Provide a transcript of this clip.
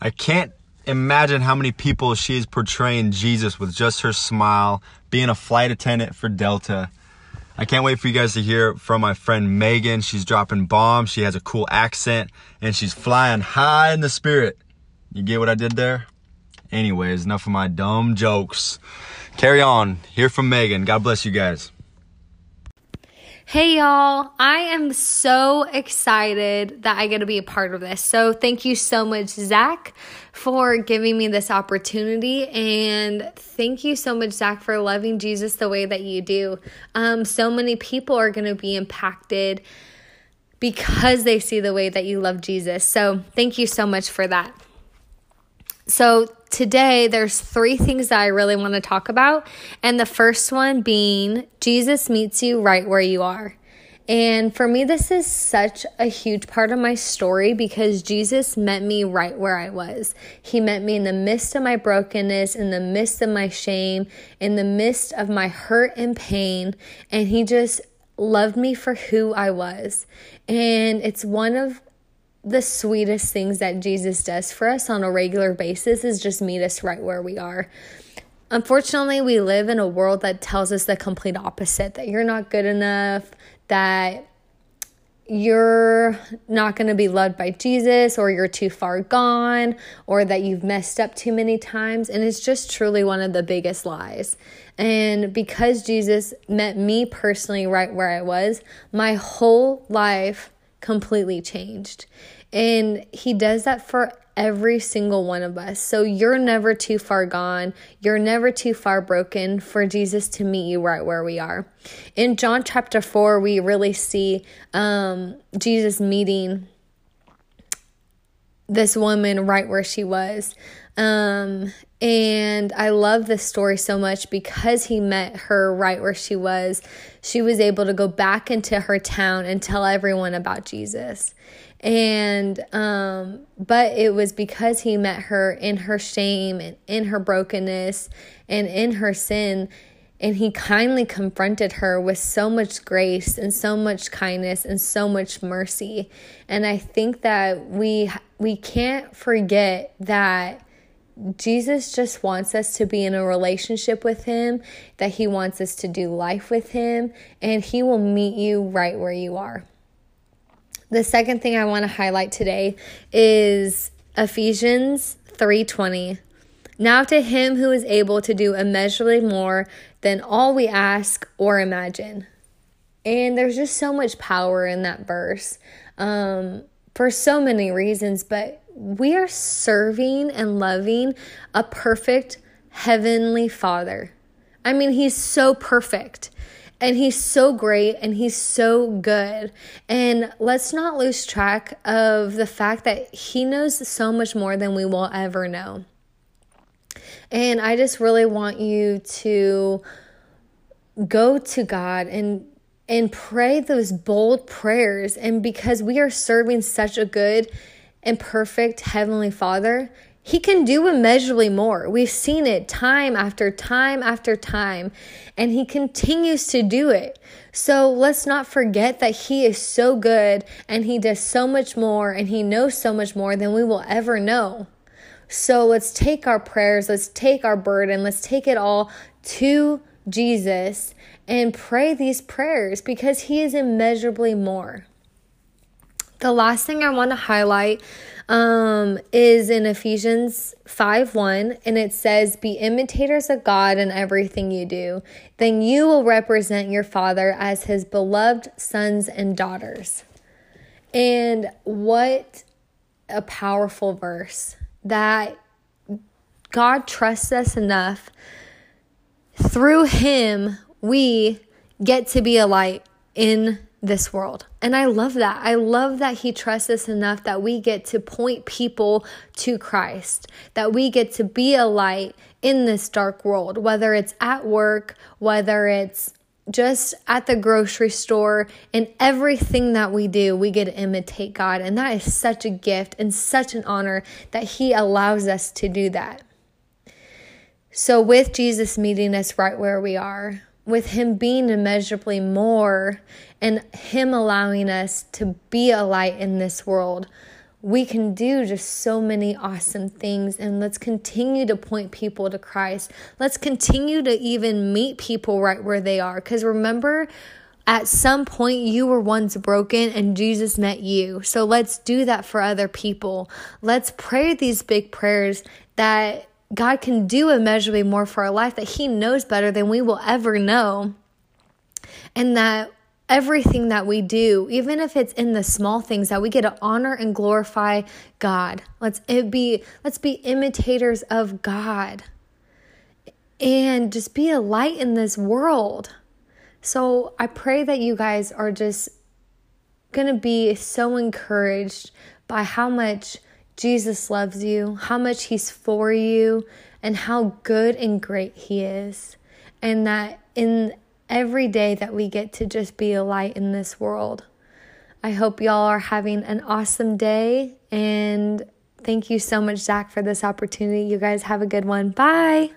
I can't imagine how many people she is portraying Jesus with just her smile, being a flight attendant for Delta. I can't wait for you guys to hear from my friend Megan. She's dropping bombs. She has a cool accent and she's flying high in the spirit. You get what I did there? Anyways, enough of my dumb jokes. Carry on. Hear from Megan. God bless you guys. Hey y'all, I am so excited that I get to be a part of this. So, thank you so much, Zach, for giving me this opportunity. And thank you so much, Zach, for loving Jesus the way that you do. Um, so many people are going to be impacted because they see the way that you love Jesus. So, thank you so much for that. So, today there's three things that I really want to talk about. And the first one being Jesus meets you right where you are. And for me, this is such a huge part of my story because Jesus met me right where I was. He met me in the midst of my brokenness, in the midst of my shame, in the midst of my hurt and pain. And He just loved me for who I was. And it's one of the sweetest things that Jesus does for us on a regular basis is just meet us right where we are. Unfortunately, we live in a world that tells us the complete opposite that you're not good enough, that you're not going to be loved by Jesus, or you're too far gone, or that you've messed up too many times. And it's just truly one of the biggest lies. And because Jesus met me personally right where I was, my whole life completely changed. And He does that for every single one of us. So you're never too far gone. You're never too far broken for Jesus to meet you right where we are. In John chapter 4, we really see um, Jesus meeting this woman right where she was. Um, and I love this story so much because he met her right where she was. She was able to go back into her town and tell everyone about Jesus. And, um, but it was because he met her in her shame and in her brokenness and in her sin and he kindly confronted her with so much grace and so much kindness and so much mercy and i think that we we can't forget that Jesus just wants us to be in a relationship with him, that he wants us to do life with him, and he will meet you right where you are. The second thing I want to highlight today is Ephesians 3:20. Now to him who is able to do immeasurably more than all we ask or imagine. And there's just so much power in that verse um, for so many reasons, but we are serving and loving a perfect heavenly Father. I mean, He's so perfect and He's so great and He's so good. And let's not lose track of the fact that He knows so much more than we will ever know. And I just really want you to go to God and and pray those bold prayers and because we are serving such a good and perfect heavenly Father, he can do immeasurably more. We've seen it time after time after time, and He continues to do it. So let's not forget that He is so good and He does so much more and He knows so much more than we will ever know. So let's take our prayers, let's take our burden, let's take it all to Jesus and pray these prayers because He is immeasurably more. The last thing I want to highlight um, is in Ephesians 5 1, and it says, Be imitators of God in everything you do. Then you will represent your Father as his beloved sons and daughters. And what a powerful verse that God trusts us enough. Through him, we get to be a light in this world. And I love that. I love that He trusts us enough that we get to point people to Christ, that we get to be a light in this dark world, whether it's at work, whether it's just at the grocery store, and everything that we do, we get to imitate God. And that is such a gift and such an honor that He allows us to do that. So, with Jesus meeting us right where we are, with Him being immeasurably more and Him allowing us to be a light in this world, we can do just so many awesome things and let's continue to point people to Christ. Let's continue to even meet people right where they are cuz remember at some point you were once broken and Jesus met you. So let's do that for other people. Let's pray these big prayers that God can do immeasurably more for our life that he knows better than we will ever know. And that everything that we do, even if it's in the small things, that we get to honor and glorify God. Let's be let's be imitators of God. And just be a light in this world. So I pray that you guys are just going to be so encouraged by how much Jesus loves you, how much He's for you, and how good and great He is. And that in every day that we get to just be a light in this world. I hope y'all are having an awesome day. And thank you so much, Zach, for this opportunity. You guys have a good one. Bye.